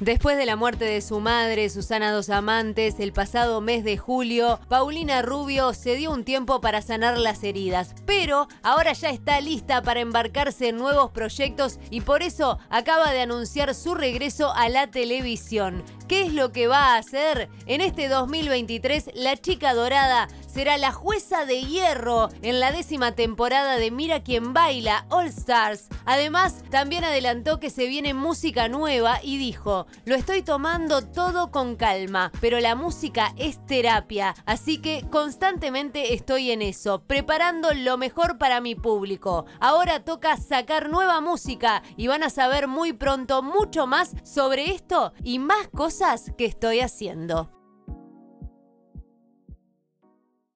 Después de la muerte de su madre, Susana Dos Amantes, el pasado mes de julio, Paulina Rubio se dio un tiempo para sanar las heridas, pero ahora ya está lista para embarcarse en nuevos proyectos y por eso acaba de anunciar su regreso a la televisión. ¿Qué es lo que va a hacer? En este 2023, la chica dorada será la jueza de hierro en la décima temporada de Mira quién baila All Stars. Además, también adelantó que se viene música nueva y dijo, lo estoy tomando todo con calma, pero la música es terapia, así que constantemente estoy en eso, preparando lo mejor para mi público. Ahora toca sacar nueva música y van a saber muy pronto mucho más sobre esto y más cosas que estoy haciendo.